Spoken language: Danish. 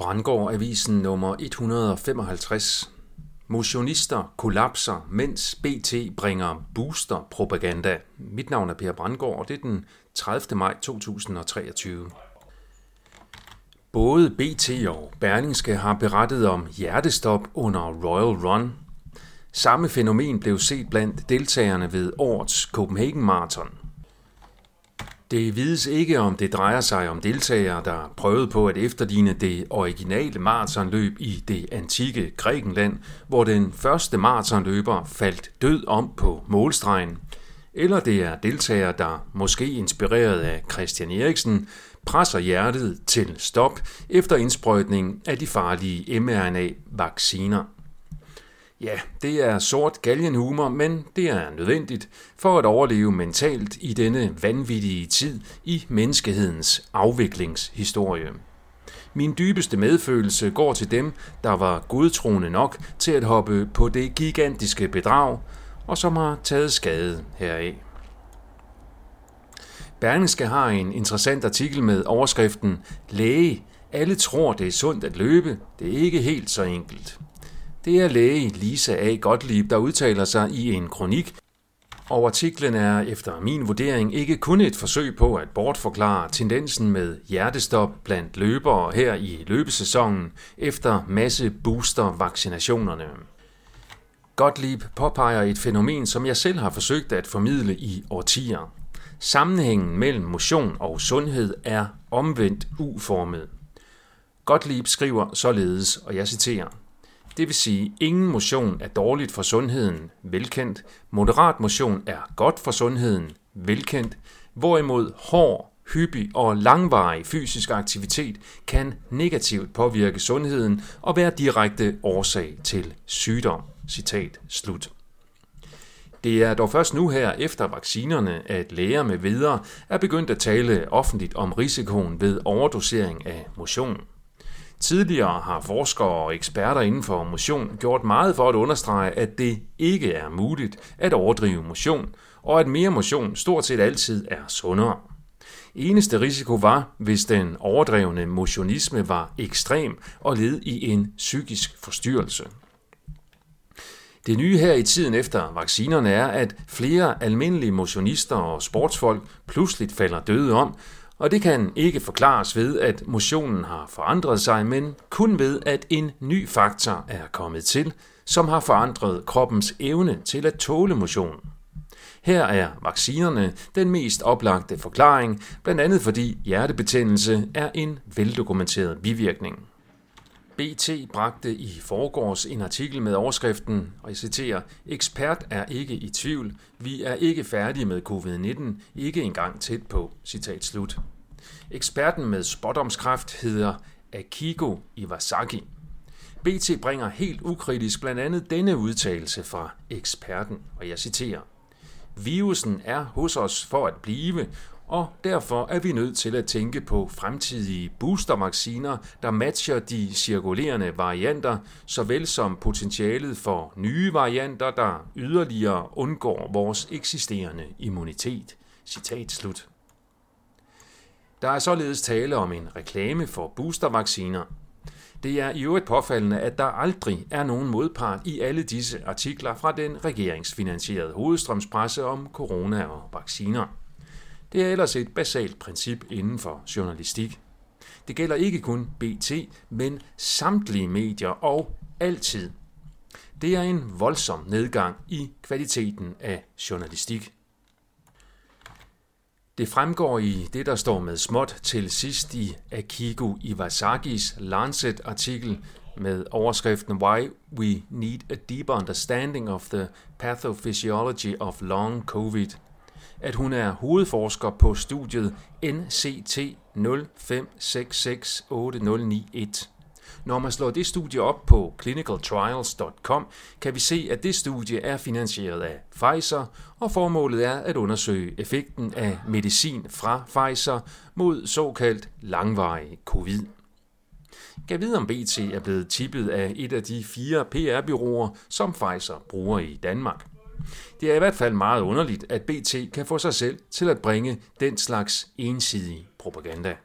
Brandgård Avisen nummer 155. Motionister kollapser, mens BT bringer booster-propaganda. Mit navn er Per Brandgård, og det er den 30. maj 2023. Både BT og Berlingske har berettet om hjertestop under Royal Run. Samme fænomen blev set blandt deltagerne ved årets Copenhagen Marathon. Det vides ikke, om det drejer sig om deltagere, der prøvede på at efterligne det originale maratonløb i det antikke Grækenland, hvor den første maratonløber faldt død om på målstregen, eller det er deltagere, der, måske inspireret af Christian Eriksen, presser hjertet til stop efter indsprøjtning af de farlige mRNA-vacciner. Ja, det er sort galgenhumor, men det er nødvendigt for at overleve mentalt i denne vanvittige tid i menneskehedens afviklingshistorie. Min dybeste medfølelse går til dem, der var godtroende nok til at hoppe på det gigantiske bedrag, og som har taget skade heraf. Berlingske har en interessant artikel med overskriften Læge, alle tror det er sundt at løbe, det er ikke helt så enkelt. Det er læge Lisa A. Gottlieb, der udtaler sig i en kronik, og artiklen er efter min vurdering ikke kun et forsøg på at bortforklare tendensen med hjertestop blandt løbere her i løbesæsonen efter masse booster-vaccinationerne. Gottlieb påpeger et fænomen, som jeg selv har forsøgt at formidle i årtier. Sammenhængen mellem motion og sundhed er omvendt uformet. Gottlieb skriver således, og jeg citerer, det vil sige, ingen motion er dårligt for sundheden, velkendt. Moderat motion er godt for sundheden, velkendt. Hvorimod hård, hyppig og langvarig fysisk aktivitet kan negativt påvirke sundheden og være direkte årsag til sygdom. Citat slut. Det er dog først nu her efter vaccinerne, at læger med videre er begyndt at tale offentligt om risikoen ved overdosering af motion. Tidligere har forskere og eksperter inden for motion gjort meget for at understrege, at det ikke er muligt at overdrive motion, og at mere motion stort set altid er sundere. Eneste risiko var, hvis den overdrevne motionisme var ekstrem og led i en psykisk forstyrrelse. Det nye her i tiden efter vaccinerne er, at flere almindelige motionister og sportsfolk pludselig falder døde om, og det kan ikke forklares ved, at motionen har forandret sig, men kun ved, at en ny faktor er kommet til, som har forandret kroppens evne til at tåle motion. Her er vaccinerne den mest oplagte forklaring, blandt andet fordi hjertebetændelse er en veldokumenteret bivirkning. BT bragte i forgårs en artikel med overskriften, og jeg citerer, ekspert er ikke i tvivl, vi er ikke færdige med covid-19, ikke engang tæt på, citat slut. Eksperten med spådomskræft hedder Akigo Iwasaki. BT bringer helt ukritisk blandt andet denne udtalelse fra eksperten, og jeg citerer. Virusen er hos os for at blive, og derfor er vi nødt til at tænke på fremtidige boostervacciner, der matcher de cirkulerende varianter, såvel som potentialet for nye varianter, der yderligere undgår vores eksisterende immunitet. Citat slut. Der er således tale om en reklame for boostervacciner. Det er i øvrigt påfaldende, at der aldrig er nogen modpart i alle disse artikler fra den regeringsfinansierede hovedstrømspresse om corona og vacciner. Det er ellers et basalt princip inden for journalistik. Det gælder ikke kun BT, men samtlige medier og altid. Det er en voldsom nedgang i kvaliteten af journalistik. Det fremgår i det, der står med småt til sidst i Akiko Iwasakis Lancet-artikel med overskriften Why We Need a Deeper Understanding of the Pathophysiology of Long COVID – at hun er hovedforsker på studiet NCT 05668091. Når man slår det studie op på clinicaltrials.com, kan vi se, at det studie er finansieret af Pfizer, og formålet er at undersøge effekten af medicin fra Pfizer mod såkaldt langvarig covid. Kan vide, om BT er blevet tippet af et af de fire PR-byråer, som Pfizer bruger i Danmark. Det er i hvert fald meget underligt, at BT kan få sig selv til at bringe den slags ensidig propaganda.